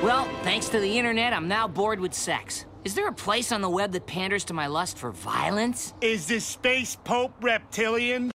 Well, thanks to the internet, I'm now bored with sex. Is there a place on the web that panders to my lust for violence? Is this space pope reptilian?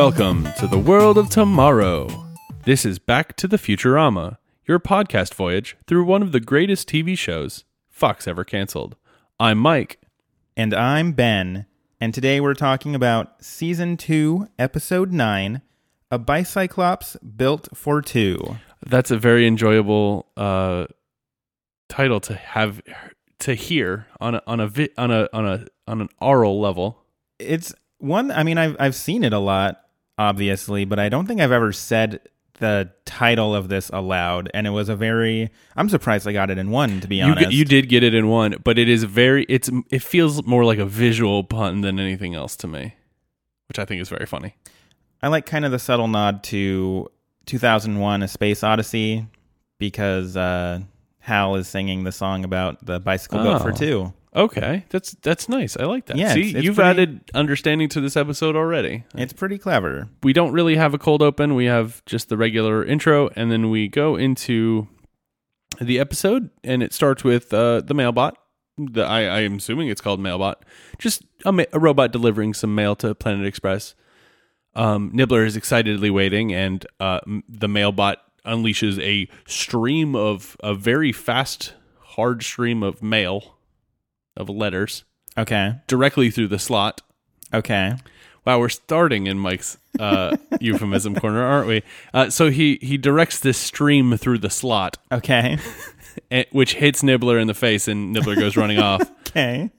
Welcome to the world of tomorrow. This is Back to the Futurama, your podcast voyage through one of the greatest TV shows Fox ever canceled. I'm Mike. And I'm Ben. And today we're talking about Season 2, Episode 9 A Bicyclops Built for Two. That's a very enjoyable uh, title to have to hear on a on a vi- on a on a on an oral level. It's one, I mean, I've, I've seen it a lot, obviously, but I don't think I've ever said the title of this aloud. And it was a very, I'm surprised I got it in one, to be You honest. g- you did get it in one, but it is very it's it feels more like a visual pun than anything else to me, which I think is very funny. I like kind of the subtle nod to 2001 A Space Odyssey because uh, Hal is singing the song about the bicycle built for Oh. two. Okay, that's that's nice. I like that. Yeah, See, it's- it's you've pretty- added understanding to this episode already. It's pretty clever. We don't really have a cold open. We have just the regular intro, and then we go into the episode, and it starts with uh, the mailbot. The, I, I am assuming it's called mailbot. Just a, ma- a robot delivering some mail to Planet Express. Um, Nibbler is excitedly waiting, and uh, m- the mailbot unleashes a stream of a very fast, hard stream of mail of letters Okay. directly through the slot. Okay. Wow, we're starting in Mike's uh, euphemism corner, aren't we? Uh, so he he directs this stream through the slot, Okay. eh, which hits Nibbler in the face, and Nibbler goes running off. Okay.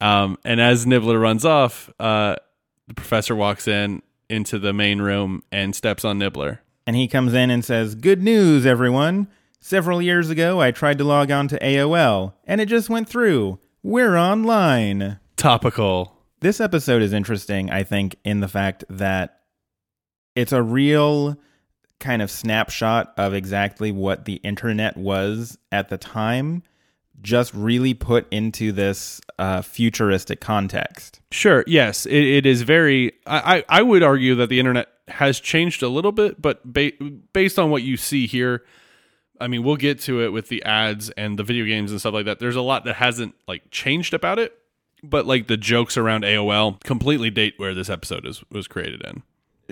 Um, and as Nibbler runs off, uh, the professor walks in into the main room and steps on Nibbler. And he comes in and says, Good news, everyone. Several years ago, I tried to log on to AOL, and it just went through. We're online. Topical. This episode is interesting, I think, in the fact that it's a real kind of snapshot of exactly what the internet was at the time, just really put into this uh, futuristic context. Sure. Yes, it, it is very. I, I I would argue that the internet has changed a little bit, but ba- based on what you see here, I mean, we'll get to it with the ads and the video games and stuff like that. There's a lot that hasn't like changed about it, but like the jokes around AOL completely date where this episode is was created in.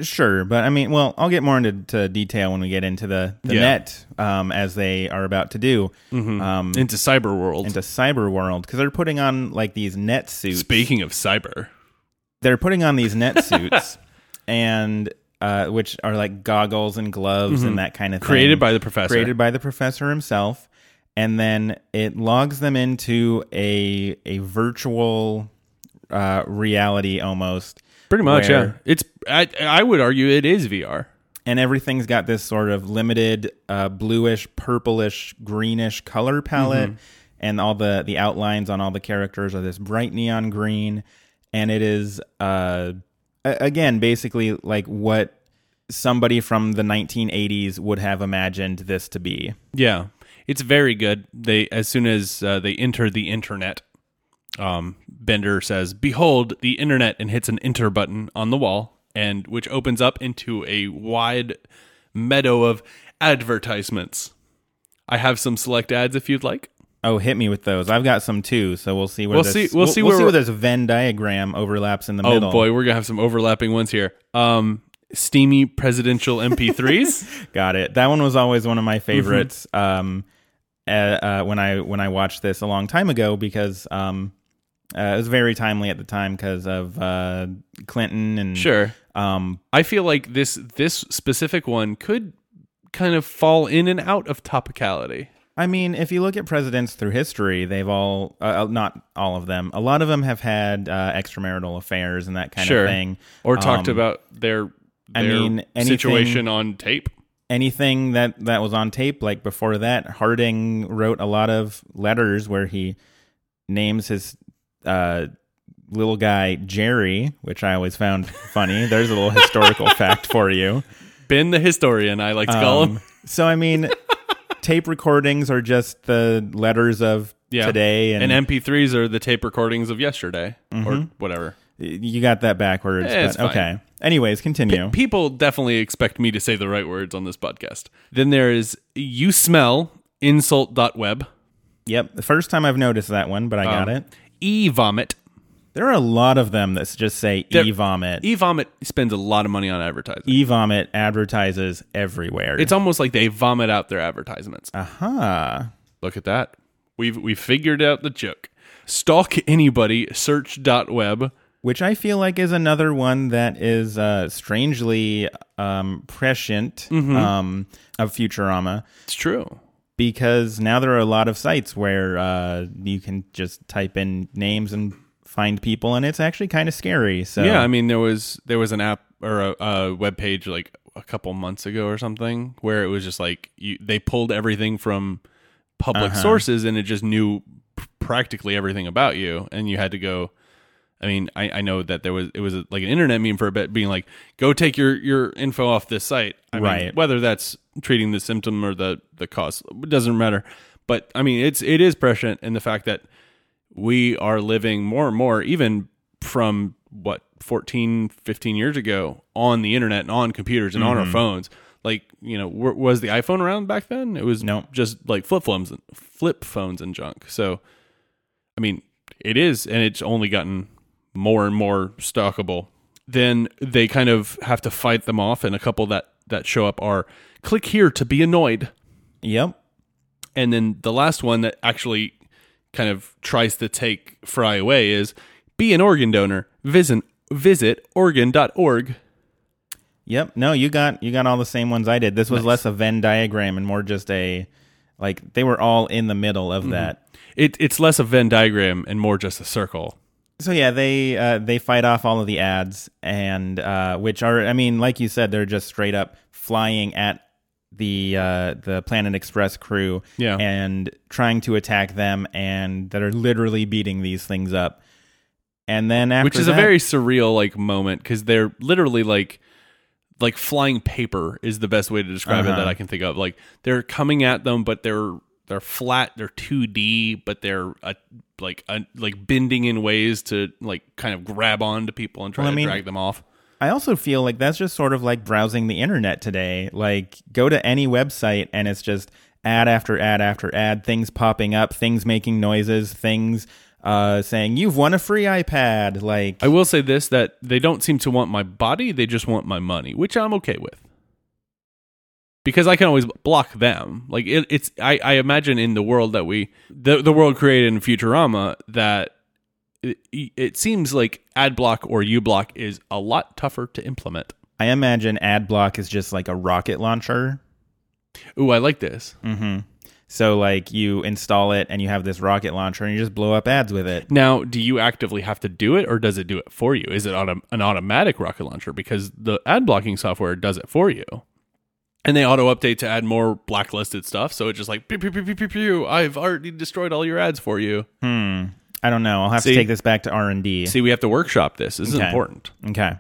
Sure, but I mean, well, I'll get more into to detail when we get into the, the Yeah. net, um, as they are about to do, um, Into cyber world. into cyber world, because they're putting on like these net suits. Speaking of cyber, they're putting on these net suits, and uh, which are like goggles and gloves and that kind of thing. Mm-hmm. created by the professor. created by the professor himself, and then it logs them into a a virtual uh, reality almost. Pretty much, yeah. It's I I would argue it is VR. and everything's got this sort of limited uh, bluish, purplish, greenish color palette, Mm-hmm. and all the the outlines on all the characters are this bright neon green, and it is uh, again basically like what somebody from the 1980s would have imagined this to be. Yeah, it's very good. They as soon as uh, they enter the internet, um, Bender says, "Behold the internet," and hits an enter button on the wall, and which opens up into a wide meadow of advertisements. I have some select ads if you'd like. Oh, hit me with those! I've got some too, so we'll see where We'll this, see- we'll see we'll where see we're- where this Venn diagram overlaps in the Oh middle. Oh boy, we're gonna have some overlapping ones here. Um, steamy presidential MP3s. Got it. That one was always one of my favorites. Mm-hmm. Um, uh, uh, when I when I watched this a long time ago because um, uh, it was very timely at the time because of uh, Clinton and sure. Um, I feel like this this specific one could kind of fall in and out of topicality. I mean, if you look at presidents through history, they've all uh, uh, not all of them. A lot of them have had uh, extramarital affairs and that kind sure. of thing, Or talked Um, about their, I mean, anything- situation on tape. anything that that was on tape like before that harding wrote a lot of letters where he names his uh little guy Jerry, which I always found funny. There's a little historical fact for you. Ben the historian, I like to call him. Um, so I mean, tape recordings are just the letters of Yeah. today, and, And MP3s are the tape recordings of yesterday or whatever. you got that backwards. Eh, but, okay. Anyways, continue. People definitely expect me to say the right words on this podcast. Then there is you smell insult.web, Yep. The first time I've noticed that one, but I got Um, it. e vomit. There are a lot of them that just say There- e vomit. E vomit spends a lot of money on advertising. E vomit advertises everywhere. it's almost like they vomit out their advertisements. aha. Uh-huh. Look at that. We've we've figured out the joke. Stalk anybody, search.web. Which I feel like is another one that is uh, strangely um, prescient Mm-hmm. um, of Futurama It's true. because now there are a lot of sites where uh, you can just type in names and find people, and it's actually kind of scary. So Yeah, I mean there was there was an app or a, a web page like a couple months ago or something where it was just like you, they pulled everything from public Uh-huh. sources and it just knew p- practically everything about you and you had to go I mean, I, I know that there was it was a, like an internet meme for a bit, being like, "Go take your, your info off this site." I mean, Right. whether that's treating the symptom or the the cause, it doesn't matter. But I mean, it's it is prescient in the fact that we are living more and more, even from what 14, 15 years ago, on the internet and on computers and on our mm-hmm. phones. Like, you know, w- was the iPhone around back then? It was No. just like flip phones, flip phones and junk. So, I mean, it is, and it's only gotten more and more stalkable. Then they kind of have to fight them off, and a couple that that show up are click here to be annoyed, Yep. and then the last one that actually kind of tries to take Fry away is be an organ donor. Visit visit organ.org. Yep. No, you got you got all the same ones I did. This was less a Venn diagram and more just a like they were all in the middle Mm-hmm. of that. It, it's less a Venn diagram and more just a circle. So yeah, they uh, they fight off all of the ads and uh, which are I mean, like you said, they're just straight up flying at the uh, the Planet Express crew Yeah. and trying to attack them and that are literally beating these things up. And then after which is that, a very surreal like moment because they're literally like like flying paper is the best way to describe it Uh-huh. that I can think of. Like they're coming at them, but they're they're flat, they're 2D, but they're uh, like uh, like bending in ways to like kind of grab onto people and try Well, I to mean- drag them off. I also feel like that's just sort of like browsing the internet today. Like, go to any website and it's just ad after ad after ad, things popping up, things making noises, things uh, saying, You've won a free iPad. Like, I will say this that they don't seem to want my body, they just want my money, which I'm okay with. Because I can always block them. Like it, it's I, I imagine in the world that we the the world created in Futurama that it, it seems like ad block or uBlock is a lot tougher to implement. I imagine ad block is just like a rocket launcher. Ooh, I like this. Mm-hmm. So, like, you install it and you have this rocket launcher and you just blow up ads with it. Now, do you actively have to do it or does it do it for you? Is it auto- an automatic rocket launcher? Because the ad blocking software does it for you. And they auto update to add more blacklisted stuff. So it's just like, pew, pew, pew, pew, pew, pew. I've already destroyed all your ads for you. Hmm. I don't know. I'll have See? to take this back to R and D. See, we have to workshop this. This is Okay. important. Okay.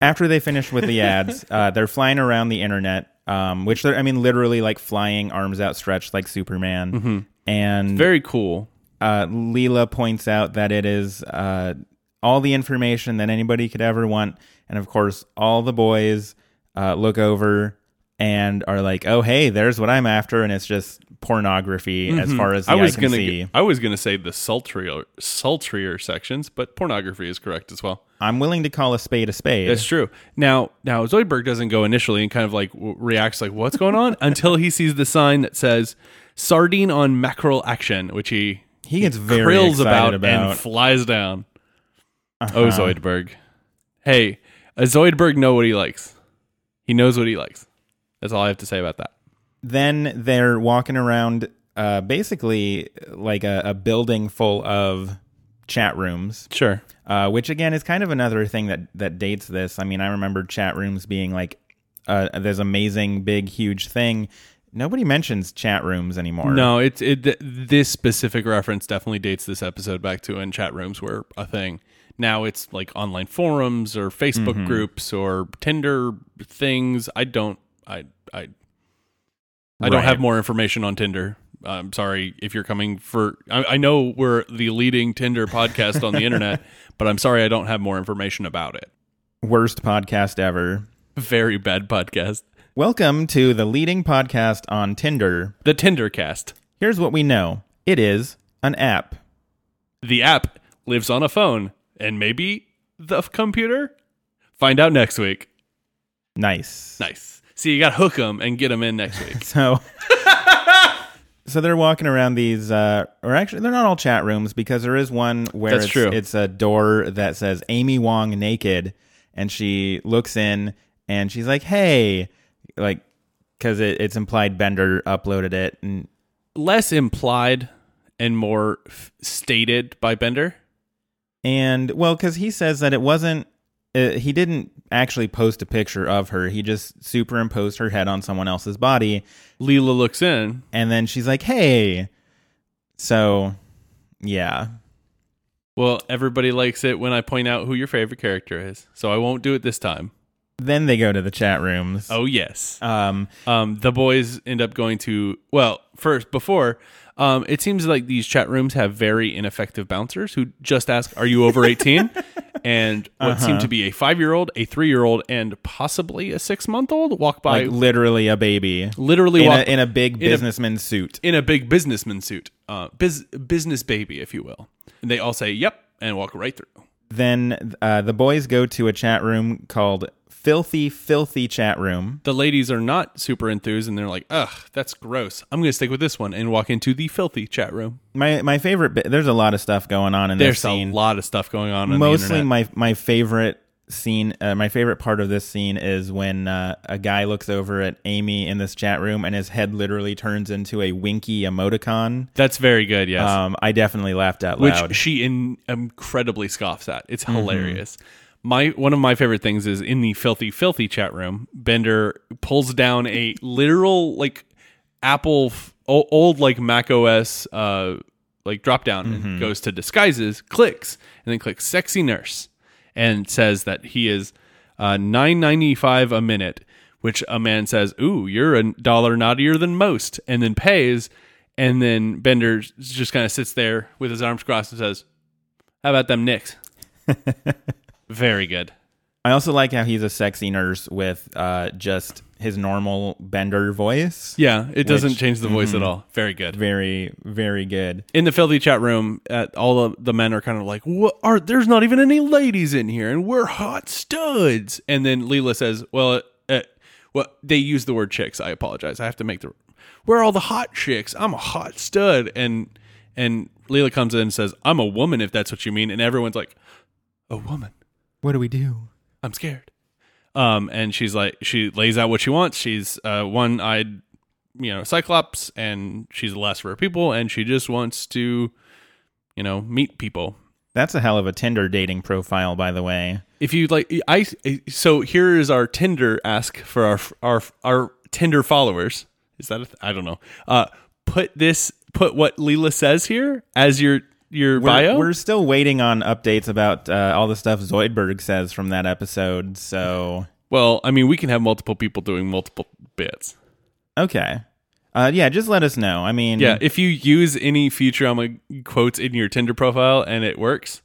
After they finish with the ads, uh, they're flying around the internet, um, which they're, I mean, literally like flying arms outstretched like Superman. And Very cool. uh, Leela points out that it is uh, all the information that anybody could ever want. And of course, all the boys uh, look over and are like, "Oh, hey, there's what I'm after," and it's just pornography as far as the Mm-hmm. I was gonna. I was gonna say the sultrier, sultrier sections, but pornography is correct as well. I'm willing to call a spade a spade. That's true. Now, now Zoidberg doesn't go initially and kind of like w- reacts like, "What's going on?" until he sees the sign that says "sardine on mackerel action," which he He gets very krills excited about, about. and flies down. Oh, Uh-huh. Zoidberg! Hey, a Zoidberg know what he likes. He knows what he likes. That's all I have to say about that. Then they're walking around uh, basically like a, a building full of chat rooms Sure. uh, which again is kind of another thing that that dates this i mean i remember chat rooms being like uh, this amazing big huge thing Nobody mentions chat rooms anymore. No, it's it. th- This specific reference definitely dates this episode back to when chat rooms were a thing. Now it's like online forums or Facebook Mm-hmm. groups or Tinder things. I don't. I I. I don't have more information on Tinder. I'm sorry if you're coming for. I, I know we're the leading Tinder podcast on the internet, but I'm sorry I don't have more information about it. Worst podcast ever. Very bad podcast. Welcome to the leading podcast on Tinder. The Tinder cast. Here's what we know it is an app. The app lives on a phone and maybe the computer. Find out next week. Nice. Nice. See, you got to hook them and get them in next week. So, so they're walking around these, uh, or actually, they're not all chat rooms because there is one where That's it's, true. it's a door that says Amy Wong naked, and she looks in and she's like, "Hey," like because it, it's implied Bender uploaded it, and Less implied and more f- stated by Bender. and well, because he says that it wasn't. Uh, he didn't actually post a picture of her. He just superimposed her head on someone else's body, Leela looks in. and then she's like, "Hey." So, yeah. Well, everybody likes it when I point out who your favorite character is. So I won't do it this time. Then they go to the chat rooms. Oh, yes. Um, um, the boys end up going to well first before um, it seems like these chat rooms have very ineffective bouncers who just ask are you over 18 and what seemed to be a five-year-old a three-year-old and possibly a six-month-old walk by like literally a baby, literally in walk a, in a big in a- businessman suit. in a big businessman suit. Uh, biz, business baby if you will. And they all say yep and walk right through. Then uh, the boys go to a chat room called Filthy Filthy Chat Room. the ladies are not super enthused and they're like ugh that's gross i'm gonna stick with this one and walk into the filthy chat room My my favorite. Bit, there's a lot of stuff going on in this scene. there's a lot of stuff going on Mostly my my favorite scene. Uh, my favorite part of this scene is when uh, a guy looks over at Amy in this chat room and his head literally turns into a winky emoticon. That's very good. Yes, Um, I definitely laughed out which loud. Mm-hmm. she in, incredibly scoffs at. It's hilarious. My one of my favorite things is in the filthy, filthy chat room. Bender pulls down a literal like Apple f- old like Mac OS uh like drop down Mm-hmm. and goes to disguises, clicks, and then clicks sexy nurse, and says that he is uh, nine ninety five a minute. Which a man says, "Ooh, you're a dollar naughtier than most," and then pays. And then Bender just kind of sits there with his arms crossed and says, "How about them Knicks?" Very good. I also like how he's a sexy nurse with uh, just his normal Bender voice. Yeah, it doesn't Which- change the voice Mm-hmm. at all. Very good. Very, very good. In the filthy chat room, at all of the men are kind of like, "What are? There's not even any ladies in here, and we're hot studs." And then Leela says, "Well, uh, well, they use the word chicks. I apologize. I have to make the. Where are all the hot chicks? I'm a hot stud." And and Leela comes in and says, "I'm a woman, if that's what you mean." And everyone's like, "A woman." What do we do? I'm scared. Um, and she's like, she lays out what she wants. She's uh, one eyed, you know, Cyclops, and she's the last of her people, and she just wants to, you know, meet people. That's a hell of a Tinder dating profile, by the way. If you like, I so here is our Tinder ask for our our our Tinder followers. Is that a th- I don't know. Uh, put this, put what Leela says here as your your We're, bio. we're still waiting on updates about uh, all the stuff Zoidberg says from that episode. So, well, I mean, we can have multiple people doing multiple bits. okay. Uh, yeah, just let us know. I mean, Yeah, if you use any Futurama quotes in your Tinder profile and it works,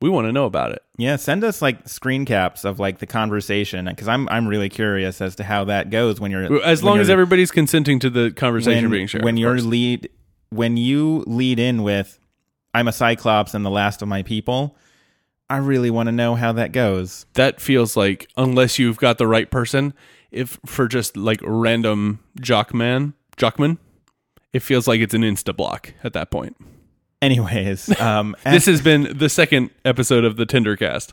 we want to know about it. yeah, send us like screen caps of like the conversation because I'm I'm really curious as to how that goes when you're As when long as you're- everybody's consenting to the conversation when, being shared. when of your lead when you lead in with I'm a Cyclops and the last of my people. I really want to know how that goes. that feels like unless you've got the right person, if for just like random jockman, jockman, it feels like it's an insta block at that point. Anyways, um, This has been the second episode of the Tinder cast.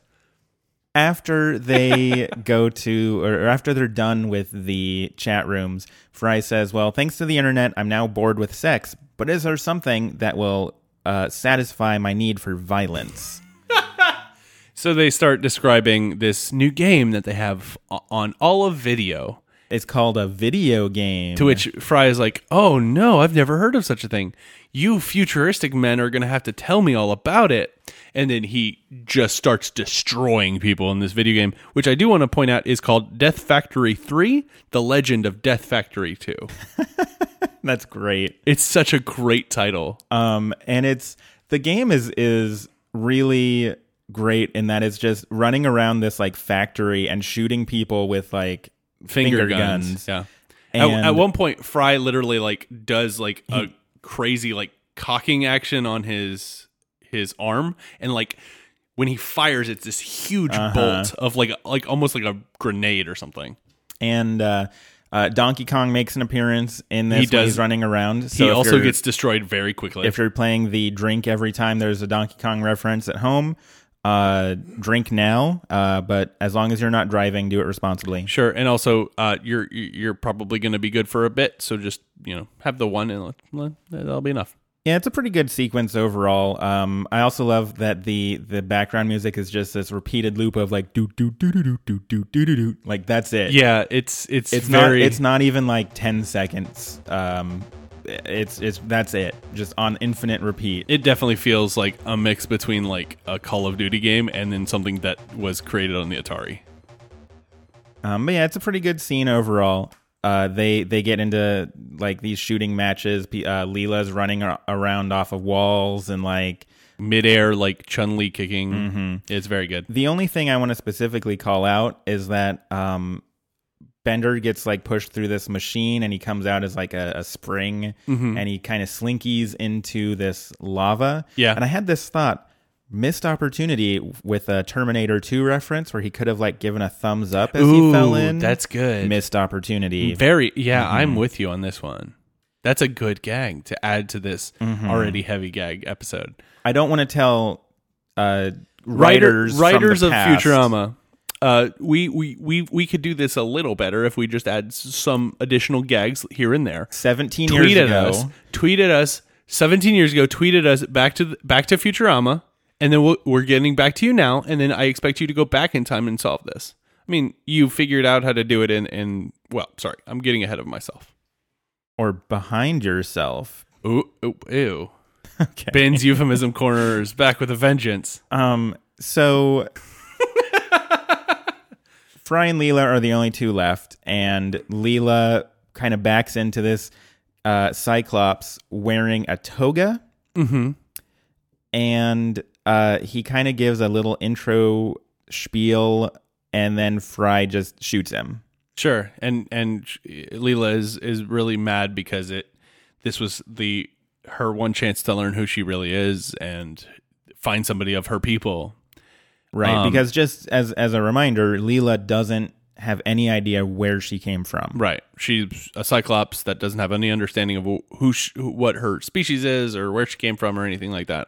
after they go to or after they're done with the chat rooms fry says well thanks to the internet i'm now bored with sex but is there something that will uh, satisfy my need for violence So they start describing this new game that they have on all of video, it's called a video game. To which Fry is like, "Oh no, I've never heard of such a thing. You futuristic men are going to have to tell me all about it." And then he just starts destroying people in this video game, which I do want to point out is called Death Factory 3: The Legend of Death Factory 2. That's great. it's such a great title. Um, and it's the game is is really great in that it's just running around this like factory and shooting people with like Finger, finger, guns. guns. Yeah. And at, at one point, Fry literally like does like a crazy like cocking action on his his arm, and like when he fires, it's this huge Uh-huh. bolt of like like almost like a grenade or something. and uh, uh, Donkey Kong makes an appearance in this He does. he's running around. So he also gets destroyed very quickly. if you're playing the drink every time there's a Donkey Kong reference at home, uh, drink now. Uh, but as long as you're not driving, do it responsibly. sure, and also uh, you're you're probably going to be good for a bit, so just you know have the one and that'll be enough. Yeah, it's a pretty good sequence overall. Um, I also love that the the background music is just this repeated loop of like do do do do do do do do do do. Like that's it. Yeah, it's it's it's very not it's not even like ten seconds. Um, it's it's that's it. Just on infinite repeat. it definitely feels like a mix between like a Call of Duty game and then something that was created on the Atari. Um, but yeah, it's a pretty good scene overall. Uh, they they get into like these shooting matches. Uh, Leela's running ar- around off of walls and like Midair, like Chun Li kicking. Mm-hmm. It's very good. The only thing I want to specifically call out is that um, Bender gets like pushed through this machine and he comes out as like a, a spring Mm-hmm. and he kind of slinkies into this lava. Yeah. And I had this thought missed opportunity with a Terminator 2 reference where he could have like given a thumbs up as he fell in. that's good. missed opportunity. Very, yeah, Mm-hmm. I'm with you on this one. That's a good gag to add to this Mm-hmm. already heavy gag episode. I don't want to tell uh, writers Writer, from the writers of past- Futurama. Uh, we, we we we could do this a little better if we just add some additional gags here and there. 17 tweet years ago. us, tweet at us. Seventeen years ago, tweeted us back to back to Futurama, and then we'll, we're getting back to you now. And then I expect you to go back in time and solve this. I mean, you figured out how to do it in in well. Sorry, I'm getting ahead of myself. or behind yourself. Ooh, ooh ew. Okay. Ben's euphemism corner is back with a vengeance. Um, so Fry and Leela are the only two left, and Leela kind of backs into this uh, Cyclops wearing a toga. Mm-hmm. And uh, he kind of gives a little intro spiel, and then Fry just shoots him. Sure, and and Leela is is really mad because it this was the her one chance to learn who she really is and find somebody of her people. Right, Um, because just as as a reminder, Leela doesn't have any idea where she came from. Right, she's a cyclops that doesn't have any understanding of wh- who sh- who- what her species is or where she came from or anything like that.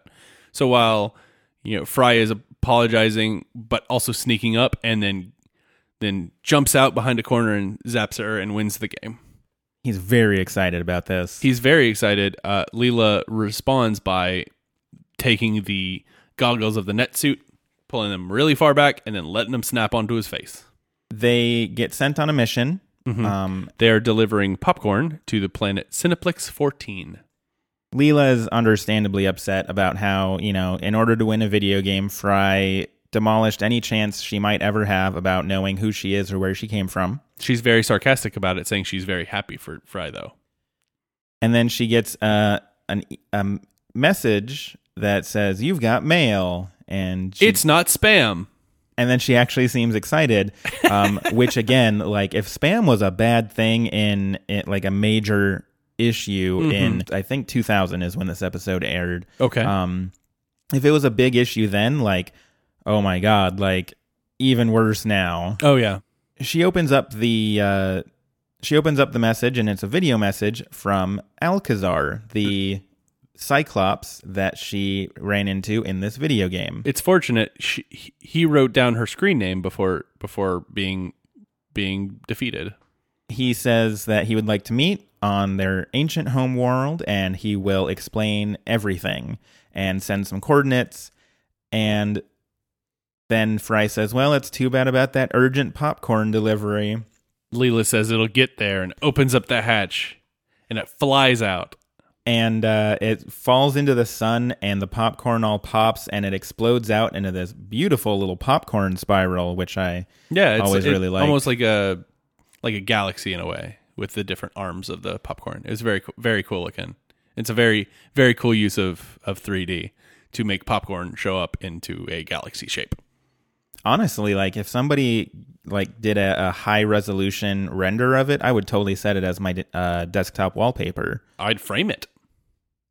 So while you know Fry is apologizing but also sneaking up and then then jumps out behind a corner and zaps her and wins the game. He's very excited about this. He's very excited. Uh, Leela responds by taking the goggles of the net suit, pulling them really far back, and then letting them snap onto his face. they get sent on a mission. Mm-hmm. Um, They are delivering popcorn to the planet Cineplex 14. Leela is understandably upset about how, you know, in order to win a video game, Fry demolished any chance she might ever have about knowing who she is or where she came from. She's very sarcastic about it, saying she's very happy for Fry, though. And then she gets uh, an, a message that says, You've got mail. And she, It's not spam. and then she actually seems excited, um, which again, like if spam was a bad thing in, in like a major issue in, I think 2000 is when this episode aired. Okay. Um, if it was a big issue then, like, oh my god, like even worse now. oh, yeah. She opens up the uh, she opens up the message, and it's a video message from Alcazar, the Cyclops that she ran into in this video game. It's fortunate she, he- he wrote down her screen name before before being being defeated. He says that he would like to meet on their ancient home world, and he will explain everything and send some coordinates. And then Fry says, Well, it's too bad about that urgent popcorn delivery. Leela says it'll get there and opens up the hatch and it flies out. and uh, it falls into the sun, and the popcorn all pops, and it explodes out into this beautiful little popcorn spiral, which I Yeah, it's Always really liked. almost like a like a galaxy in a way with the different arms of the popcorn. It was very very cool looking. It's a very very cool use of of 3D to make popcorn show up into a galaxy shape. honestly like if somebody like did a, a high resolution render of it, I would totally set it as my uh, desktop wallpaper. I'd frame it.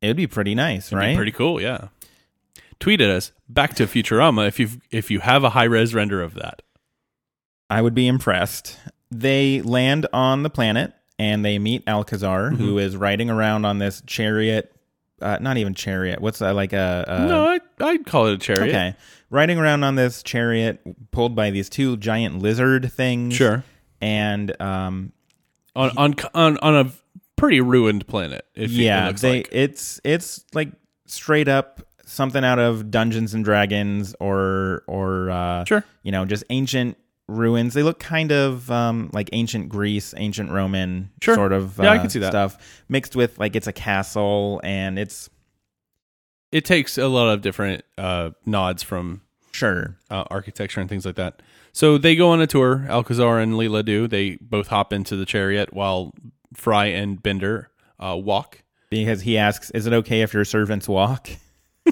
It would be pretty nice, It'd right? pretty cool, yeah. Tweet at us back to Futurama if you if you have a high res render of that. I would be impressed. They land on the planet and they meet Alcazar, Mm-hmm. who is riding around on this chariot. Uh, not even chariot. What's uh, like a, a no, I, I'd call it a chariot. Okay, riding around on this chariot pulled by these two giant lizard things. Sure. and um, On on on on a pretty ruined planet. If it yeah, looks they like. it's it's like straight up something out of Dungeons and Dragons or or uh, Sure. you know just ancient ruins. They look kind of um, like ancient Greece, ancient Roman Sure. sort of Yeah, I uh, can see that. stuff mixed with like it's a castle and it's it takes a lot of different uh, nods from sure uh, architecture and things like that. So they go on a tour. Alcazar and Leela do. They both hop into the chariot while Fry and Bender uh, walk. because he asks, "Is it okay if your servants walk?"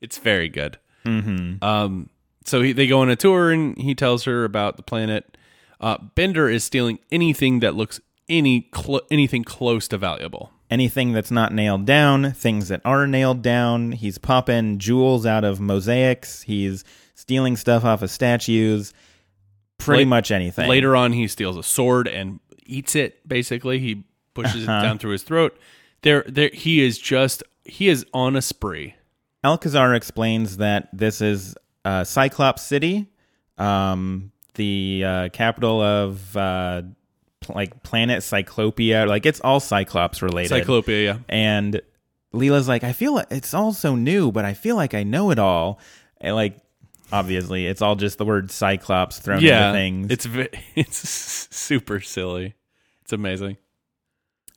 It's very good. Mm-hmm. Um, so he, they go on a tour, and he tells her about the planet. Uh, Bender is stealing anything that looks any clo- anything close to valuable. anything that's not nailed down, things that are nailed down. He's popping jewels out of mosaics. He's stealing stuff off of statues. Pretty Late- much anything. Later on, he steals a sword and eats it. Basically, he pushes Uh-huh. it down through his throat. There, there, he is just he is on a spree. Alcazar explains that this is uh, Cyclops City, um, the uh, capital of uh, pl- like planet Cyclopia. Like it's all Cyclops related. Cyclopia, yeah. and Leela's like, I feel like it's all so new, but I feel like I know it all. And like, obviously, it's all just the word Cyclops thrown yeah, into things. it's ve- it's super silly. It's amazing.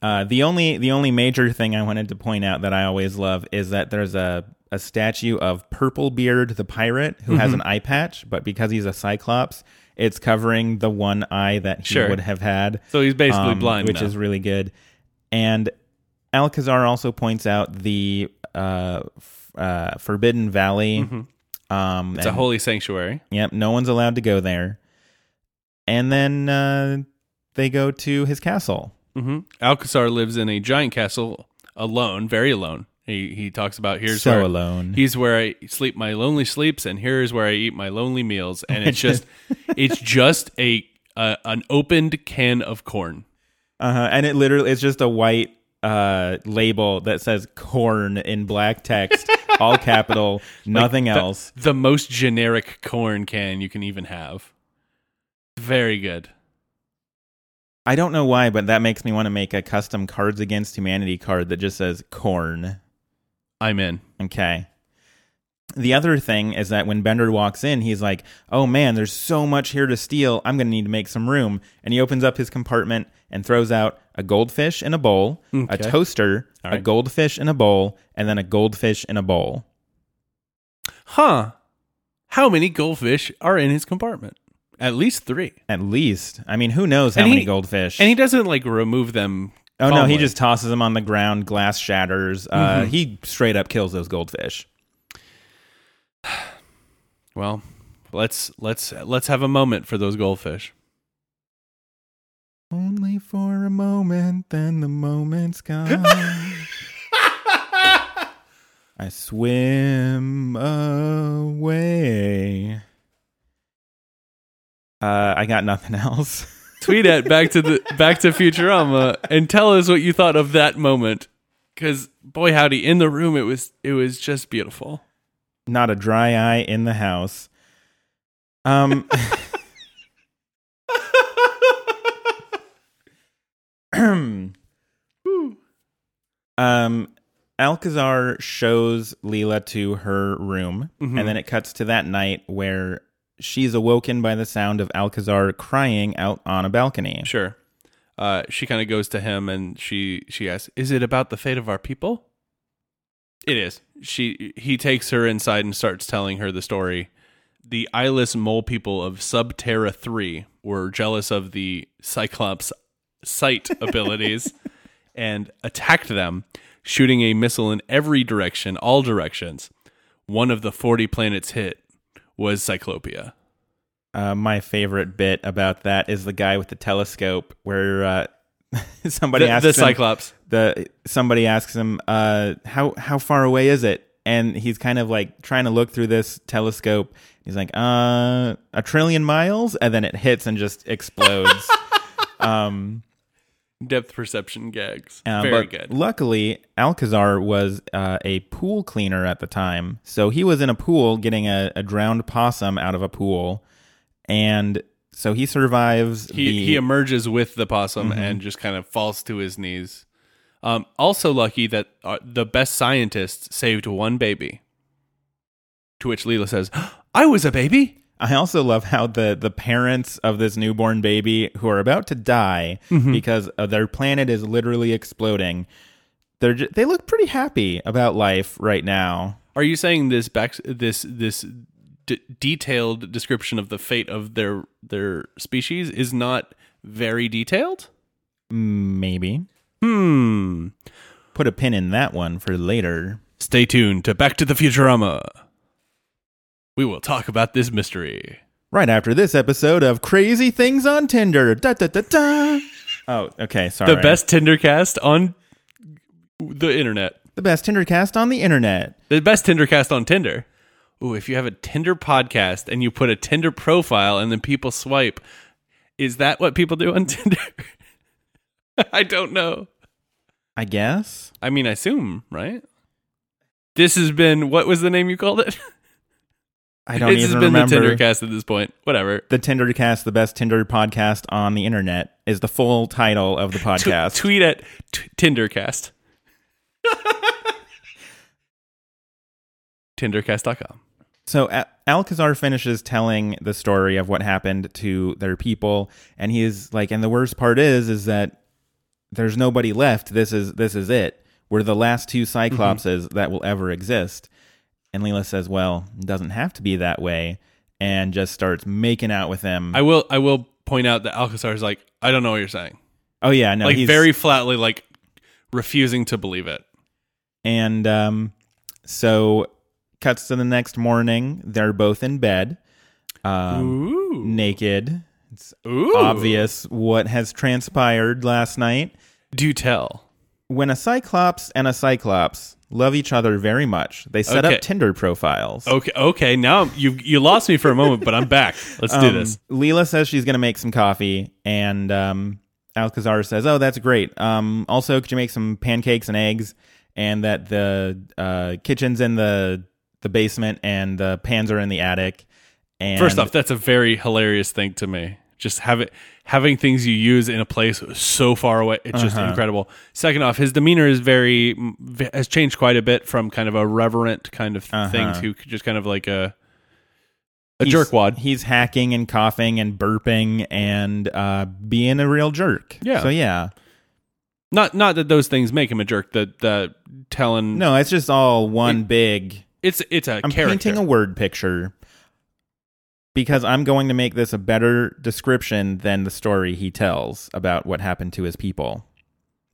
Uh, the only the only major thing I wanted to point out that I always love is that there's a a statue of Purplebeard the pirate who has Mm-hmm. an eye patch, but because he's a Cyclops, it's covering the one eye that he Sure. would have had. So he's basically um, blind, which now. is really good. And Alcazar also points out the uh, f- uh, Forbidden Valley. Um, Mm-hmm. it's a holy sanctuary. Yep, no one's allowed to go there. And then uh, they go to his castle. hmm Alcazar lives in a giant castle alone, very alone. He he talks about here's So where alone. He's where I sleep my lonely sleeps, and here's where I eat my lonely meals. And it's just it's just a, a an opened can of corn. Uh-huh. And it literally it's just a white uh label that says corn in black text, all capital, nothing The- else. The, most generic corn can you can even have. Very good. I don't know why, but that makes me want to make a custom Cards Against Humanity card that just says corn. I'm in. Okay. The other thing is that when Bender walks in, he's like, "Oh man, there's so much here to steal. I'm going to need to make some room." And he opens up his compartment and throws out a goldfish in a bowl, a toaster, All a goldfish in a bowl, and then a goldfish in a bowl. Huh. How many goldfish are in his compartment? At least three. At least, I mean, who knows how And many goldfish? And he doesn't like remove them. Oh no, he just tosses them on the ground. Glass shatters. Uh, Mm-hmm. He straight up kills those goldfish. Well, let's let's let's have a moment for those goldfish. Only for a moment, then the moment's gone. I swim away. Uh, I got nothing else. Tweet at back to the back to Futurama and tell us what you thought of that moment. Cause boy howdy, in the room it was it was just beautiful. Not a dry eye in the house. Um. um. Alcazar shows Leela to her room, Mhm. and then it cuts to that night where she's awoken by the sound of Alcazar crying out on a balcony. Sure. Uh, she kind of goes to him and she she asks, "Is it about the fate of our people?" It is. She he takes her inside and starts telling her the story. The eyeless mole people of Subterra 3 were jealous of the Cyclops sight abilities and attacked them, shooting a missile in every direction, all directions. One of the 40 planets hit was Cyclopia. Uh, my favorite bit about that is the guy with the telescope, where uh, somebody The, asks the him, Cyclops. the somebody asks him, uh, "How how far away is it?" And he's kind of like trying to look through this telescope. He's like, "Uh, a trillion miles," and then it hits and just explodes. um, Depth perception gags. uh, Very but good. Luckily, Alcazar was uh, a pool cleaner at the time, so he was in a pool getting a, a drowned possum out of a pool, and so he survives. He the, he emerges with the possum Mm-hmm. and just kind of falls to his knees. Um, also lucky that uh, the best scientists saved one baby. To which Leela says, "I was a baby." I also love how the the parents of this newborn baby who are about to die Mm-hmm. because uh, their planet is literally exploding. They're ju- they look pretty happy about life right now. Are you saying this back this this d- detailed description of the fate of their their species is not very detailed? Maybe Hmm. put a pin in that one for later. Stay tuned to Back to the Futurama. We will talk about this mystery. Right after this episode of Crazy Things on Tinder. Da, da, da, da. Oh, okay. Sorry. The best Tindercast on the internet. the best Tindercast on the internet. The best Tindercast on Tinder. Ooh, if you have a Tinder podcast and you put a Tinder profile and then people swipe, is that what people do on Tinder? I don't know. I guess. I mean, I assume, right? This has been what was the name you called it? I don't this has even been remember. the Tindercast at this point. Whatever. the Tindercast, the best Tinder podcast on the internet, is the full title of the T- podcast. tweet at t- Tindercast. Tindercast.com. So Al- Alcazar finishes telling the story of what happened to their people, and he's like, and the worst part is, is that there's nobody left. This is this is it. We're the last two Cyclopses mm-hmm. that will ever exist. And Leela says, "Well, it doesn't have to be that way," and just starts making out with him. I will I will point out that Alcazar is like, I don't know what you're saying. oh yeah, no, like he's very flatly like refusing to believe it. And um, so cuts to the next morning. They're both in bed, um, naked. It's Ooh. obvious what has transpired last night. Do tell. When a Cyclops and a Cyclops love each other very much, they set Okay. up Tinder profiles. Okay, okay. Now you you lost me for a moment, but I'm back. Let's do Um, this. Leela says she's going to make some coffee, and um, Alcazar says, "Oh, that's great. Um, also, could you make some pancakes and eggs?" And that the uh, kitchen's in the the basement, and the pans are in the attic. And First off, that's a very hilarious thing to me. Just have it having things you use in a place so far away. It's just Uh-huh. incredible. Second off, his demeanor is very has changed quite a bit from kind of a reverent kind of thing Uh-huh. to just kind of like a a he's- jerkwad. He's hacking and coughing and burping and uh, being a real jerk. Yeah. So yeah, Not not that those things make him a jerk. That the telling no, it's just all one big. it's it's a I'm character. painting a word picture because I'm going to make this a better description than the story he tells about what happened to his people.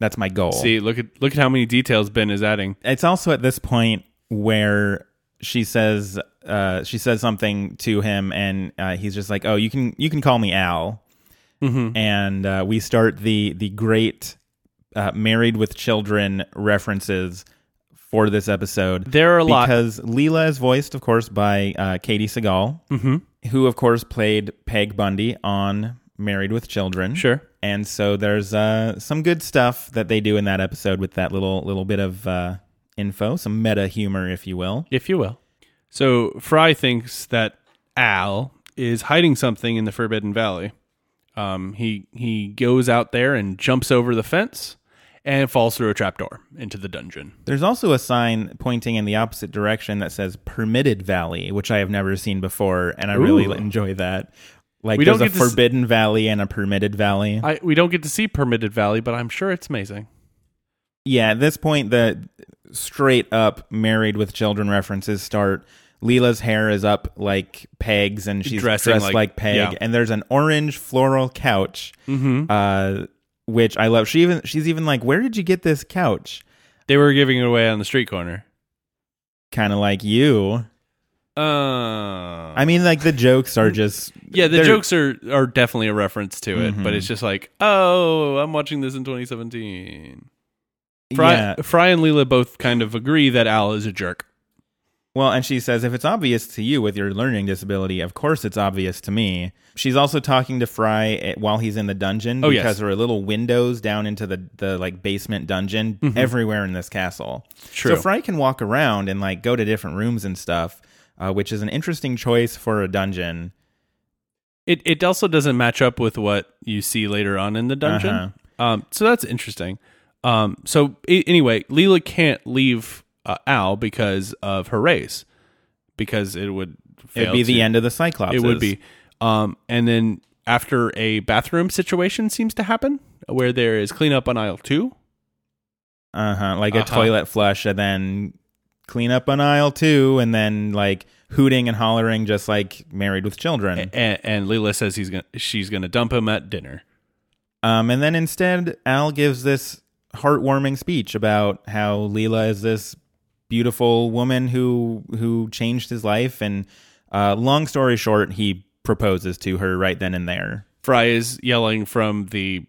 That's my goal. See, look at look at how many details Ben is adding. it's also at this point where she says uh, she says something to him, and uh, he's just like, "Oh, you can you can call me Al." Mm-hmm. And uh, we start the the great uh, married with children references for this episode. There are a lot. because Leela is voiced, of course, by uh, Katey Sagal, Mm-hmm. Who, of course, played Peg Bundy on Married with Children. Sure. And so there's uh, some good stuff that they do in that episode with that little little bit of uh, info, some meta humor, if you will. if you will. So Fry thinks that Al is hiding something in the Forbidden Valley. Um, he he goes out there and jumps over the fence, and falls through a trapdoor into the dungeon. There's also a sign pointing in the opposite direction that says "Permitted Valley," which I have never seen before, and I really enjoy that. Like, We there's a to s- Forbidden Valley and a Permitted Valley. I we don't get to see Permitted Valley, but I'm sure it's amazing. yeah, at this point, the straight up married with children references start. Leela's hair is up like pegs, and she's Dressing dressed like- like, peg. yeah. And there's an orange floral couch, Mm-hmm. uh, which I love. She even she's even like, "Where did you get this couch?" They were giving it away on the street corner. Kind of like you. Uh, I mean, like the jokes are just yeah, the jokes are are definitely a reference to it, but Mhm. it's just like, oh, I'm watching this in 2017. Fry, Yeah. Fry and Leela both kind of agree that Al is a jerk. Well, and she says, if it's obvious to you with your learning disability, of course it's obvious to me. She's also talking to Fry eh, while he's in the dungeon Oh, because yes. there are little windows down into the, the like basement dungeon everywhere in this castle. Mm-hmm. True. So Fry can walk around and like go to different rooms and stuff, uh, which is an interesting choice for a dungeon. It it also doesn't match up with what you see later on in the dungeon. Uh-huh. Um, so that's interesting. Um, so a- anyway, Leela can't leave uh, Al because of her race, because it would It'd be the end of the Cyclops. It would be. Um, and then after a bathroom situation seems to happen, where there is cleanup on aisle two. Uh huh. Like a Uh-huh. toilet flush and then clean up on aisle two and then like hooting and hollering just like married with children. And, and Leela says he's gonna she's gonna dump him at dinner. Um, and then instead, Al gives this heartwarming speech about how Leela is this beautiful woman who who changed his life. And uh, long story short, he proposes to her right then and there. Fry is yelling from the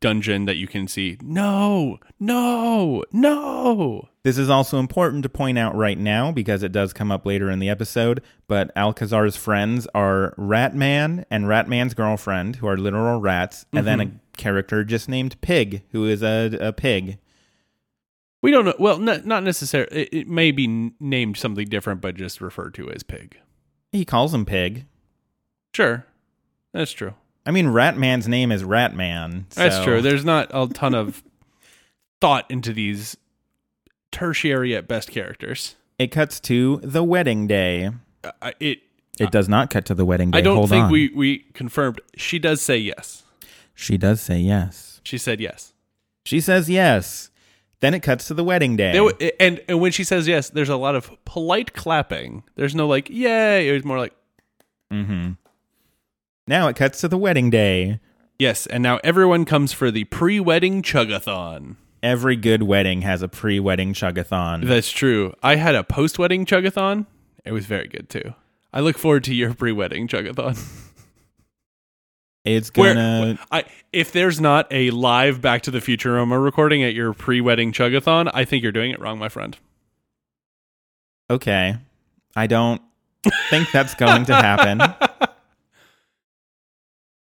dungeon that you can see, "No, no, no!" This is also important to point out right now because it does come up later in the episode. But Alcazar's friends are Ratman and Ratman's girlfriend, who are literal rats, and then a character just named Pig, who is a, a pig. We don't know. Well, not, not necessarily. It, it may be named something different, but just referred to as Pig. He calls him Pig. Sure, that's true. I mean, Ratman's name is Ratman. That's true. There's not a ton of thought into these tertiary at best characters. It cuts to the wedding day. Uh, it. It does not cut to the wedding day. I don't Hold think on. we we confirmed. She does say yes. She does say yes. She said yes. She says yes. Then it cuts to the wedding day. There and and when she says yes, there's a lot of polite clapping. There's no like yay. It was more like mm-hmm. Now it cuts to the wedding day. yes. And now everyone comes for the pre-wedding chugathon. Every good wedding has a pre-wedding chugathon. That's true. I had a post-wedding chugathon. It was very good too. I look forward to your pre-wedding chugathon. It's Where gonna. I if there's not a live Back to the Futurama recording at your pre-wedding chugathon, I think you're doing it wrong, my friend. okay. I don't think that's going to happen.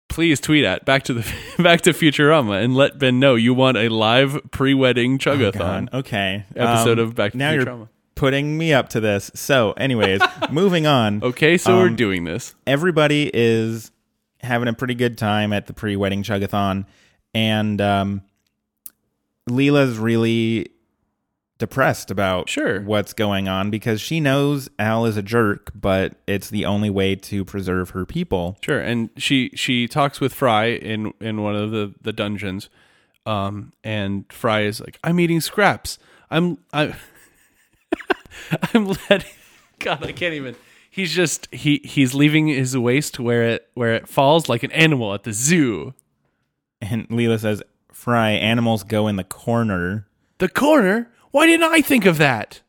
Please tweet at Back to the Back to Futurama and let Ben know you want a live pre-wedding Oh, chugathon God. Okay. episode Um, of Back to now Futurama. you're putting me up to this. So, anyways, moving on. Okay, so we're Um, doing this. everybody is having a pretty good time at the pre-wedding chugathon and um Leela's really depressed about Sure. what's going on because she knows Al is a jerk, but it's the only way to preserve her people. Sure, and she she talks with Fry in in one of the the dungeons, um, and Fry is like, "I'm eating scraps. I'm I, I'm letting. God, I can't even. He's just he he's leaving his waste where it where it falls like an animal at the zoo. And Leela says, "Fry, animals go in the corner." The corner. Why didn't I think of that?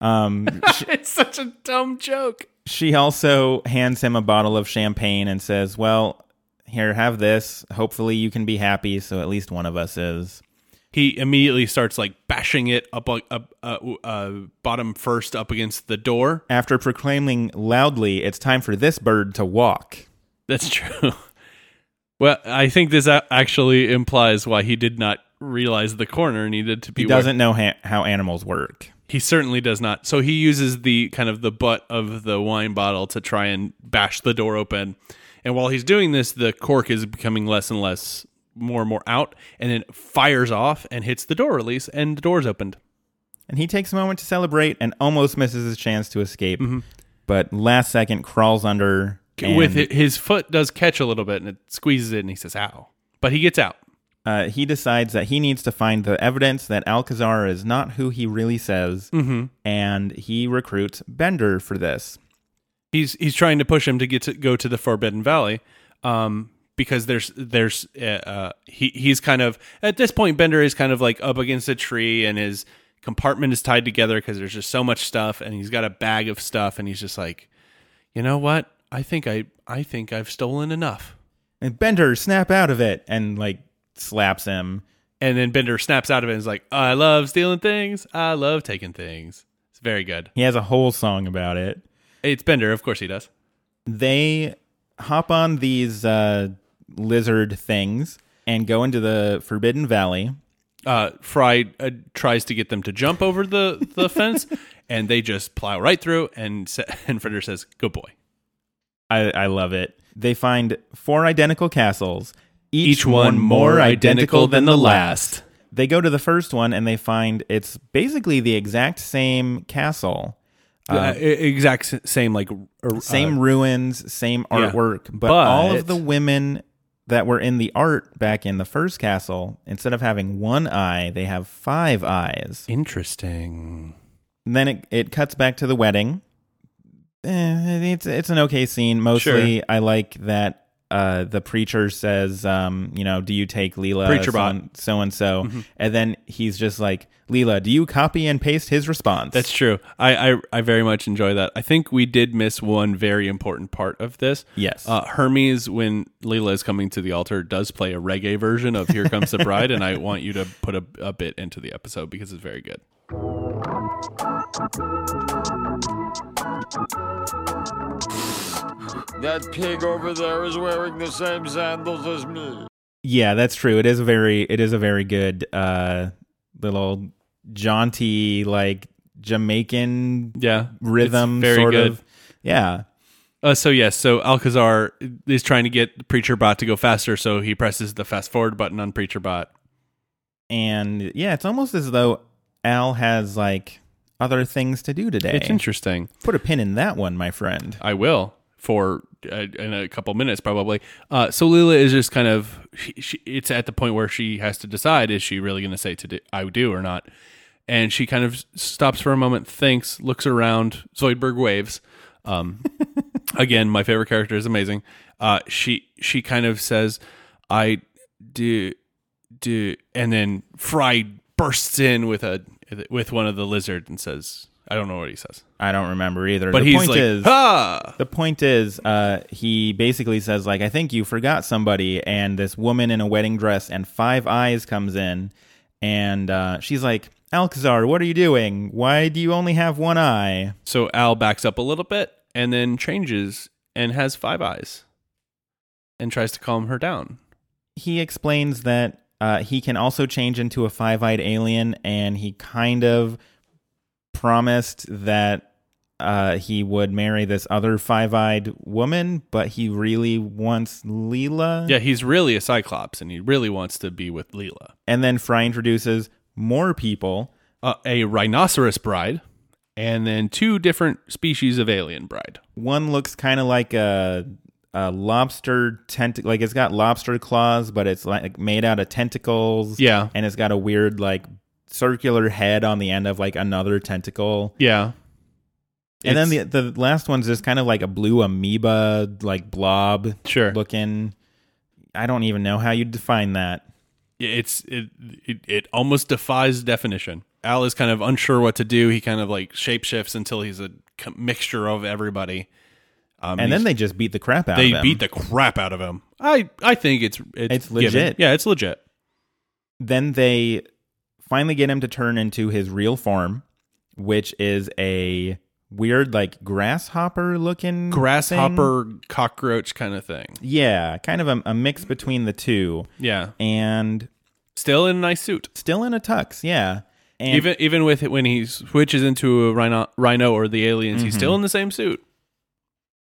Um she, It's such a dumb joke. she also hands him a bottle of champagne and says, "Well, here have this. Hopefully you can be happy, so at least one of us is." He immediately starts like bashing it up up uh, uh, bottom first up against the door. After proclaiming loudly, "It's time for this bird to walk." That's true. Well, I think this actually implies why he did not realize the corner needed to be. He doesn't know ha- how animals work. He certainly does not. So he uses the kind of the butt of the wine bottle to try and bash the door open. And while he's doing this, the cork is becoming less and less more and more out, and then fires off and hits the door release, and the door's opened. And he takes a moment to celebrate and almost misses his chance to escape. Mm-hmm. But last second crawls under. and, With it, his foot does catch a little bit, and it squeezes it, and he says, "Ow!" But he gets out. uh, he decides that he needs to find the evidence that Alcazar is not who he really says. Mm-hmm. And he recruits Bender for this. he's he's trying to push him to get to go to the Forbidden Valley, um, because there's there's uh, uh, he he's kind of at this point Bender is kind of like up against a tree and his compartment is tied together because there's just so much stuff and he's got a bag of stuff and he's just like, you know what? I think I I think I've stolen enough. And Bender, snap out of it. And like slaps him. And then Bender snaps out of it and is like, I love stealing things. I love taking things. It's very good. He has a whole song about it. It's Bender, of course he does. They hop on these uh, lizard things and go into the Forbidden Valley. uh, Fry uh, tries to get them to jump over the, the fence, and they just plow right through. And sa- and Fritter says, "Good boy." I, I love it. They find four identical castles, each, Each one more identical than the last. They go to the first one and they find it's basically the exact same castle. Uh, exact same like uh, same ruins, same yeah. artwork, but, all of the women that were in the art back in the first castle, instead of having one eye, they have five eyes. interesting. And then it, it cuts back to the wedding. Eh, it's it's an okay scene. Mostly, Sure. I like that uh, the preacher says, um, you know, do you take Leela Preacher so and so and then he's just like, Leela, do you copy and paste his response? That's true. I, I I very much enjoy that. I think we did miss one very important part of this. Yes. Uh, Hermes, when Leela is coming to the altar, does play a reggae version of "Here Comes the Bride," and I want you to put a, a bit into the episode because it's very good. That pig over there is wearing the same sandals as me. yeah, that's true. It is a very it is a very good uh, little jaunty like Jamaican Yeah, rhythm, It's very sort good. of. Yeah. Uh, so yes, so Alcazar is trying to get Preacher Bot to go faster, so he presses the fast forward button on Preacher Bot. And yeah, it's almost as though Al has like other things to do today. It's interesting. Put a pin in that one, my friend. I will for uh, in a couple minutes probably. Uh, so Leela is just kind of she, she, it's at the point where she has to decide is she really going to say to do, I do or not, and she kind of stops for a moment, thinks, looks around. Zoidberg waves. Um, again, my favorite character is amazing. Uh, she she kind of says, "I do do," and then Fry bursts in with a with one of the lizard and says, "I don't know what he says." I don't remember either. But the he's point like, is, "Ha!" the point is, uh, he basically says like, I think you forgot somebody, and this woman in a wedding dress and five eyes comes in, and uh, she's like, Alcazar, what are you doing? Why do you only have one eye? So Al backs up a little bit and then changes and has five eyes and tries to calm her down. He explains that uh, he can also change into a five-eyed alien, and he kind of promised that uh, he would marry this other five-eyed woman, but he really wants Leela. Yeah, he's really a Cyclops and he really wants to be with Leela. And then Fry introduces more people. Uh, a rhinoceros bride and then two different species of alien bride. One looks kind of like a, a lobster tentacle, like it's got lobster claws, but it's like made out of tentacles. Yeah. and it's got a weird like circular head on the end of like another tentacle. Yeah. and then the the last one's just kind of like a blue amoeba, like blob Sure. looking. I don't even know how you define that. it's it, it it almost defies definition. Al is kind of unsure what to do. He kind of like shapeshifts until he's a mixture of everybody. Um, And then they just beat the crap out they of him. They beat the crap out of him. I I think it's it's, It's given. legit. Yeah, it's legit. then they finally get him to turn into his real form, which is a weird like grasshopper looking Grasshopper cockroach kind of thing. Yeah, kind of a, a mix between the two, Yeah, and still in a nice suit. still in a tux. Yeah, and even even with it when he switches into a rhino, rhino or the aliens, he's Mm-hmm. still in the same suit.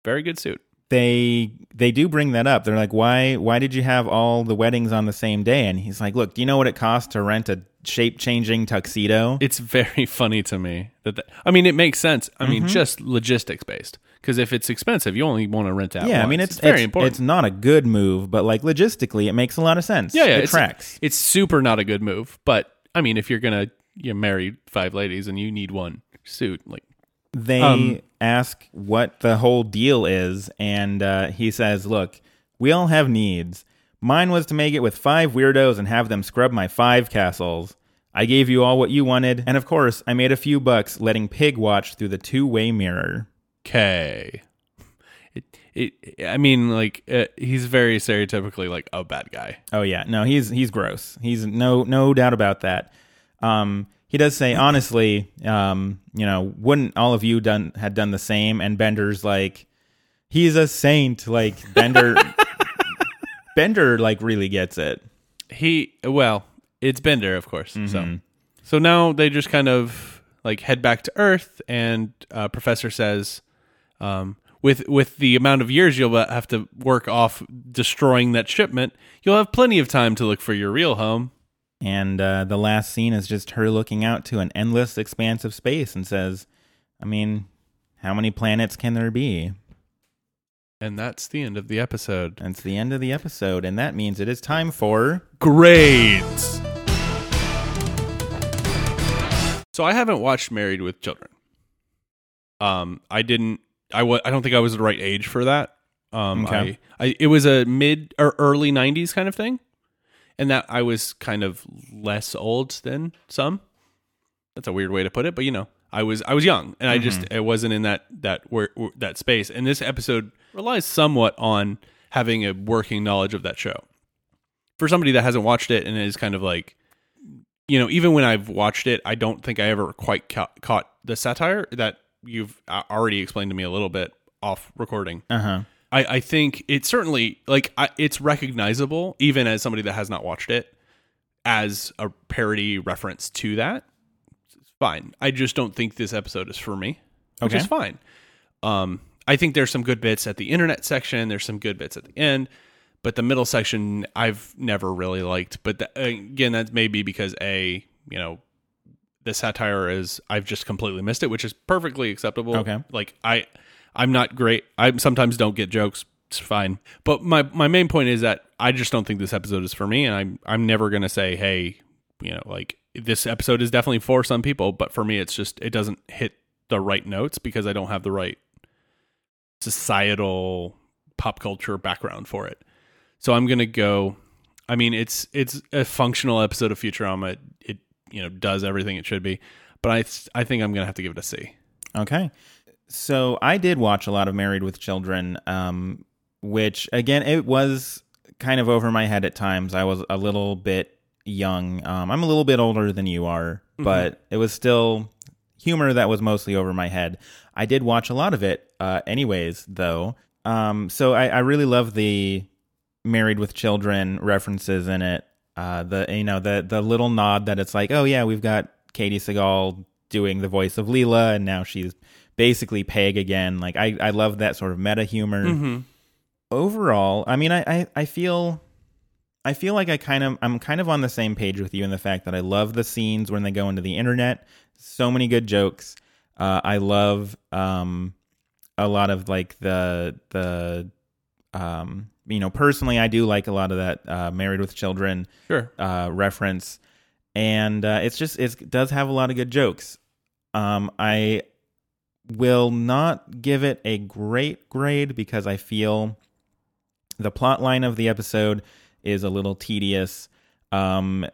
Very good suit. they they do bring that up. They're like, why why did you have all the weddings on the same day? And he's like, look, do you know what it costs to rent a shape changing tuxedo? It's very funny to me that, that I mean, it makes sense. I Mm-hmm. mean, just logistics based. Because if it's expensive, you only want to rent out. yeah, I mean once. it's, very it's, important. It's not a good move, but like logistically, it makes a lot of sense. yeah, yeah, it it's, tracks. It's super not a good move, but I mean, if you're gonna you marry five ladies and you need one suit, like they Um, ask what the whole deal is, and uh, he says, "Look, we all have needs. Mine was to make it with five weirdos and have them scrub my five castles. I gave you all what you wanted, and of course, I made a few bucks letting Pig watch through the two-way mirror." okay. It, it, I mean, like uh, he's very stereotypically like a bad guy. Oh yeah, no, he's he's gross. He's no no doubt about that. Um, he does say honestly, um, you know, wouldn't all of you done had done the same? And Bender's like, he's a saint. Like Bender, Bender like really gets it. He well, it's Bender, of course. Mm-hmm. So so now they just kind of like head back to Earth, and uh, Professor says, um, with with the amount of years you'll have to work off destroying that shipment, you'll have plenty of time to look for your real home. And uh, the last scene is just her looking out to an endless expanse of space and says, "I mean, how many planets can there be?" And that's the end of the episode. That's the end of the episode, and that means it is time for Grades. So I haven't watched Married with Children. Um, I didn't. I wa- I don't think I was the right age for that. Um, Okay. I, I it was a mid or early '90s kind of thing, and that I was kind of less old than some. That's a weird way to put it, but you know, I was I was young, and I just I wasn't in that that where, that space. And this episode relies somewhat on having a working knowledge of that show for somebody that hasn't watched it and is kind of like you know even when i've watched it i don't think i ever quite ca- caught the satire that you've uh, already explained to me a little bit off recording uh huh. i, I think it's certainly like I, it's recognizable even as somebody that has not watched it as a parody reference to that fine i just don't think this episode is for me which Okay. is fine um i think there's some good bits at the internet section there's some good bits at the end but the middle section I've never really liked. But again, that may be because a you know the satire is I've just completely missed it, which is perfectly acceptable. Okay. like I I'm not great. I sometimes don't get jokes. It's fine. But my my main point is that I just don't think this episode is for me, and I'm I'm never gonna say hey you know like this episode is definitely for some people, but for me it's just it doesn't hit the right notes because I don't have the right societal pop culture background for it. So I'm gonna go. I mean, it's it's a functional episode of Futurama. It, it you know does everything it should be, but I I think I'm gonna have to give it a C. Okay. So I did watch a lot of Married with Children, um, which again, it was kind of over my head at times. I was a little bit young. Um, I'm a little bit older than you are, but it was still humor that was mostly over my head. I did watch a lot of it, uh, anyways, though. Um, so I, I really love the Married with Children references in it. Uh, the you know the the little nod that it's like, oh yeah, we've got Katey Sagal doing the voice of Leela, and now she's basically Peg again. Like I I love that sort of meta humor. Overall, I mean, I, I I feel. I feel like I kind of I'm kind of on the same page with you in the fact that I love the scenes when they go into the internet. So many good jokes. Uh, I love um, a lot of like the the um, you know personally I do like a lot of that uh, Married with Children Sure. uh, reference, and uh, it's just it's, it does have a lot of good jokes. Um, I will not give it a great grade because I feel the plot line of the episode is a little tedious. Um,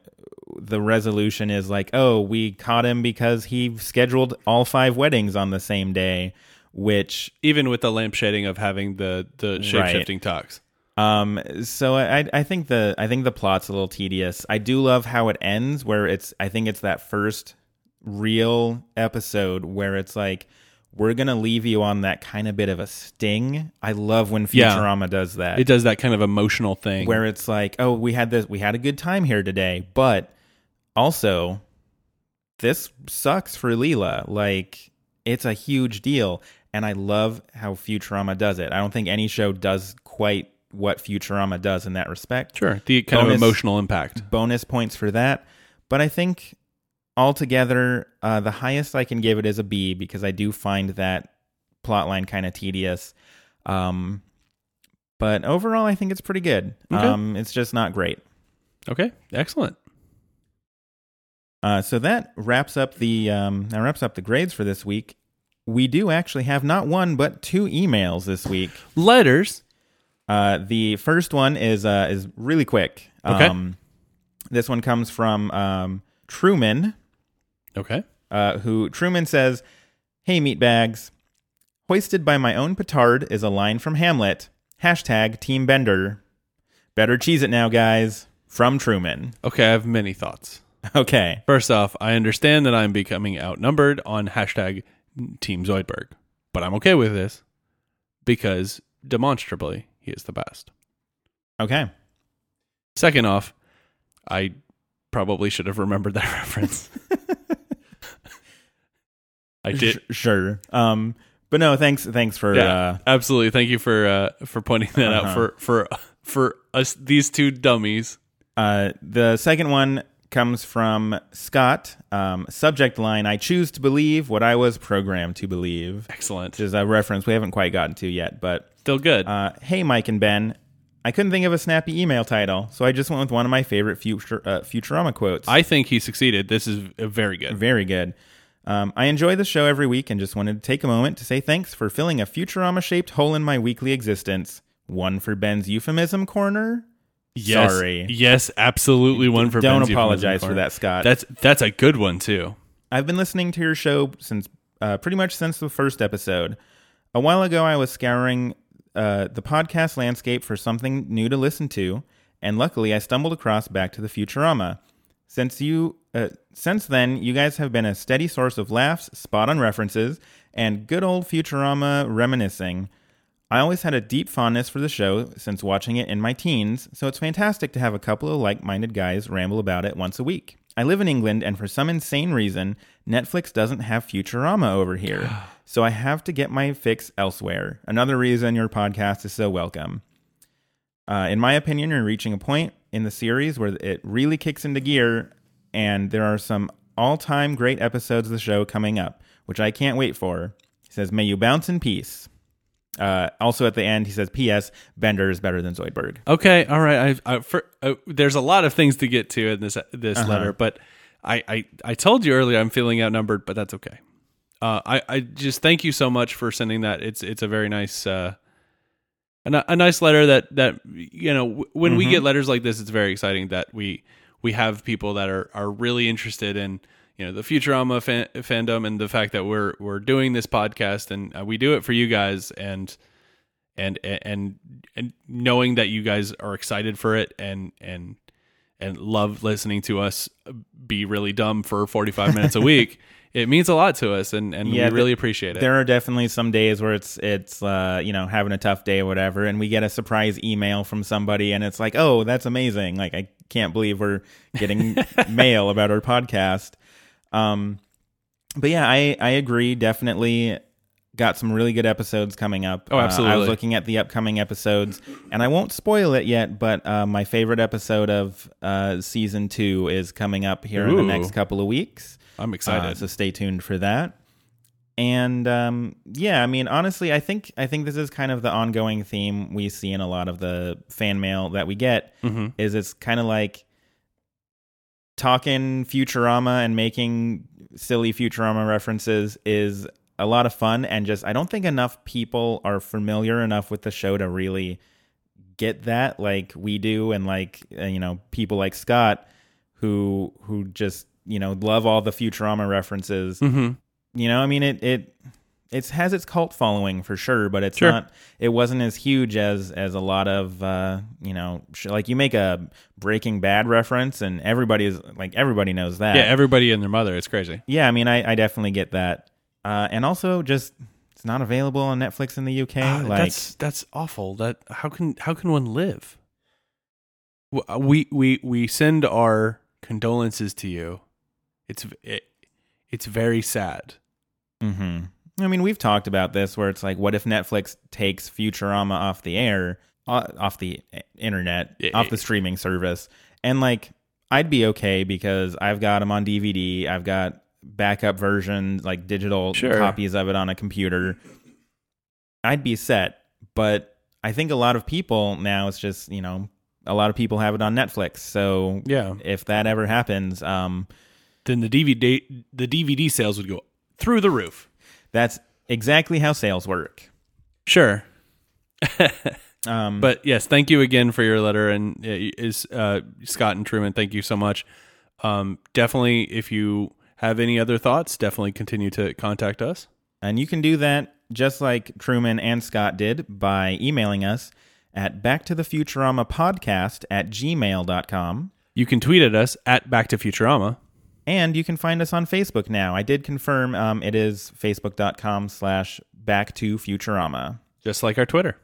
the resolution is like, oh, we caught him because he scheduled all five weddings on the same day, which Even with the lampshading of having the the shape shifting talks. um, so I I think the I think the plot's a little tedious. I do love how it ends, where it's I think it's that first real episode where it's like we're gonna leave you on that kind of bit of a sting. I love when Yeah. Futurama does that, It does that kind of emotional thing where it's like, oh, we had this, we had a good time here today, but also this sucks for Leela. Like it's a huge deal. And and I love how Futurama does it. I don't think any show does quite what Futurama does in that respect. Sure. The kind of emotional impact. Bonus points for that. But I think altogether, uh, the highest I can give it is a B because I do find that plotline kind of tedious. Um, but overall, I think it's pretty good. Okay. Um, it's just not great. Okay. Excellent. Uh, so that wraps up the um, that wraps up the grades for this week. We do actually have not one but two emails this week. Letters. Uh, the first one is uh, is really quick. Okay. Um, this one comes from um, Truman, Okay. uh, who Truman says, "Hey meatbags, hoisted by my own petard is a line from Hamlet. Hashtag Team Bender. Better cheese it now, guys." From Truman. Okay. I have many thoughts. Okay. First off, I understand that I'm becoming outnumbered on hashtag Team Zoidberg, but I'm okay with this because demonstrably he is the best. Okay. Second off, I probably should have remembered that reference. I did. Sure. Um, but no, thanks. Thanks for. Yeah, Uh, absolutely. Thank you for uh, for pointing that out Uh-huh. for for for us these two dummies. uh, the second one comes from Scott. Um, subject line: I choose to believe what I was programmed to believe. Excellent. Which is a reference we haven't quite gotten to yet. But Still good. uh, hey, Mike and Ben. I couldn't think of a snappy email title, so I just went with one of my favorite future, uh, Futurama quotes. I think he succeeded. This is very good. Very good. Um, I enjoy the show every week and just wanted to take a moment to say thanks for filling a Futurama shaped hole in my weekly existence. One for Ben's euphemism corner. Yes, Sorry. Yes, absolutely. One for Don't Ben's euphemism apologize for that, Scott. That's that's a good one too. I've been listening to your show since uh, pretty much since the first episode. A while ago, I was scouring uh, the podcast landscape for something new to listen to, and luckily, I stumbled across Back to the Futurama. Since you, uh, since then, you guys have been a steady source of laughs, spot-on references, and good old Futurama reminiscing. I always had a deep fondness for the show since watching it in my teens, so it's fantastic to have a couple of like minded guys ramble about it once a week. I live in England, and for some insane reason, Netflix doesn't have Futurama over here, so I have to get my fix elsewhere. Another reason your podcast is so welcome. Uh, in my opinion, you're reaching a point in the series where it really kicks into gear, and there are some all time great episodes of the show coming up, which I can't wait for. He says, May you bounce in peace. Uh, also, at the end, he says, P.S. Bender is better than Zoidberg. Okay, all right. I, I for, uh, there's a lot of things to get to in this this Uh-huh. letter, but I, I I told you earlier I'm feeling outnumbered, but that's okay. Uh, I I just thank you so much for sending that. It's it's a very nice uh, a, a nice letter that that you know when we get letters like this, it's very exciting that we we have people that are are really interested in you know the Futurama fan, fandom and the fact that we're we're doing this podcast and uh, we do it for you guys and and and and knowing that you guys are excited for it and and and love listening to us be really dumb for 45 minutes a week it means a lot to us and and Yeah, we really appreciate it There are definitely some days where it's it's uh, you know having a tough day or whatever, and we get a surprise email from somebody, and it's like, oh, that's amazing! Like I can't believe we're getting mail about our podcast. Um, but yeah, I I agree. Definitely got some really good episodes coming up. Oh, Uh, I was looking at the upcoming episodes, and I won't spoil it yet. But uh, my favorite episode of uh, season two is coming up here in the next couple of weeks. I'm Uh, excited so stay tuned for that. And um, yeah, I mean, honestly, I think I think this is kind of the ongoing theme we see in a lot of the fan mail that we get. Mhm. Is it's kind of like talking Futurama and making silly Futurama references is a lot of fun, and just I don't think enough people are familiar enough with the show to really get that like we do, and like uh, you know people like Scott who who just you know love all the Futurama references. Mhm. You know, I mean it it it has its cult following for sure, but it's Sure. not. It wasn't as huge as as a lot of uh, you know, sh- like you make a Breaking Bad reference, and everybody is like everybody knows that. yeah everybody and their mother it's crazy yeah. I mean, I I definitely get that, uh, and also just it's not available on Netflix in the UK. Ah, like that's that's awful that how can how can one live uh, we we we send our condolences to you it's it, it's very sad hmm I mean, we've talked about this where it's like, what if Netflix takes Futurama off the air, off the internet, Yeah. off the streaming service, and like, I'd be okay because I've got them on DVD, I've got backup versions, like digital Sure. copies of it on a computer. I'd be set, but I think a lot of people now it's just you know a lot of people have it on Netflix, so Yeah. if that ever happens, um, Then the DVD the DVD sales would go through the roof. that's exactly how sales work. Sure. Um, But yes, thank you again for your letter, and is uh, Scott and Truman. Thank you so much. Um, definitely, if you have any other thoughts, definitely continue to contact us. And you can do that just like Truman and Scott did by emailing us at backtothefuturama at gmail.com. You can tweet at us at Back to Futurama. And you can find us on Facebook now. I did confirm um, it is facebook.com slash back to Futurama. just like our Twitter.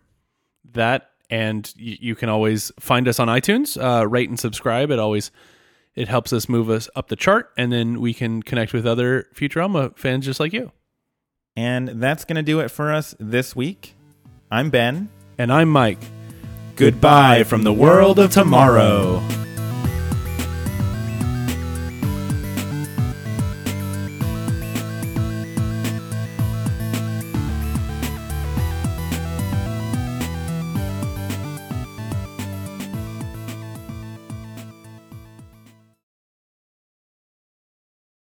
That and y- you can always find us on iTunes, uh, rate and subscribe. It always it helps us move us up the chart, and then we can connect with other Futurama fans just like you. And that's going to do it for us this week. I'm Ben. And I'm Mike. Goodbye from the world of tomorrow.